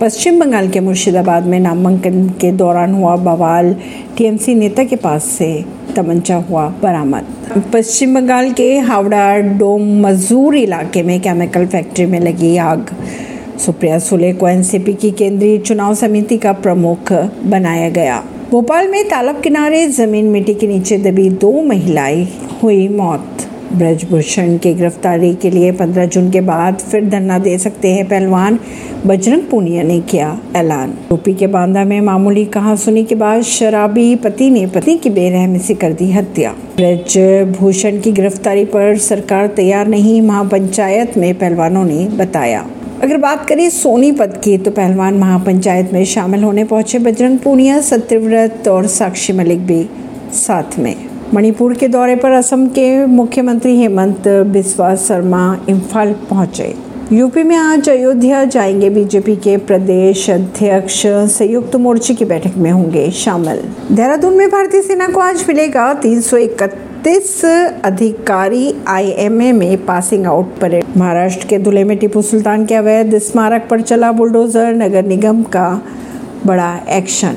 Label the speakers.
Speaker 1: पश्चिम बंगाल के मुर्शिदाबाद में नामांकन के दौरान हुआ बवाल। टीएमसी नेता के पास से तमंचा हुआ बरामद। पश्चिम बंगाल के हावड़ा डोम मजूर इलाके में केमिकल फैक्ट्री में लगी आग। सुप्रिया सुले को एनसीपी की केंद्रीय चुनाव समिति का प्रमुख बनाया गया। भोपाल में तालाब किनारे ज़मीन मिट्टी के नीचे दबी दो महिलाएँ, हुई मौत। ब्रजभूषण की गिरफ्तारी के लिए 15 जून के बाद फिर धरना दे सकते हैं पहलवान। बजरंग पूनिया ने किया ऐलान। यूपी के बांदा में मामूली कहा सुनी के बाद शराबी पति ने पति की बेरहमी से कर दी हत्या। ब्रजभूषण की गिरफ्तारी पर सरकार तैयार नहीं, महापंचायत में पहलवानों ने बताया। अगर बात करें सोनीपत की तो पहलवान महापंचायत में शामिल होने पहुँचे बजरंग पूनिया, सत्यव्रत और साक्षी मलिक भी साथ में। मणिपुर के दौरे पर असम के मुख्यमंत्री हेमंत बिस्वा शर्मा इम्फाल पहुँचे। यूपी में आज अयोध्या जाएँगे बीजेपी के प्रदेश अध्यक्ष। संयुक्त मोर्चे की बैठक में होंगे शामिल। देहरादून में भारतीय सेना को आज मिलेगा तीन इकतीस अधिकारी। आईएमए में पासिंग आउट परेड। महाराष्ट्र के धुले में टीपू सुल्तान के अवैध स्मारक पर चला बुलडोजर। नगर निगम का बड़ा एक्शन।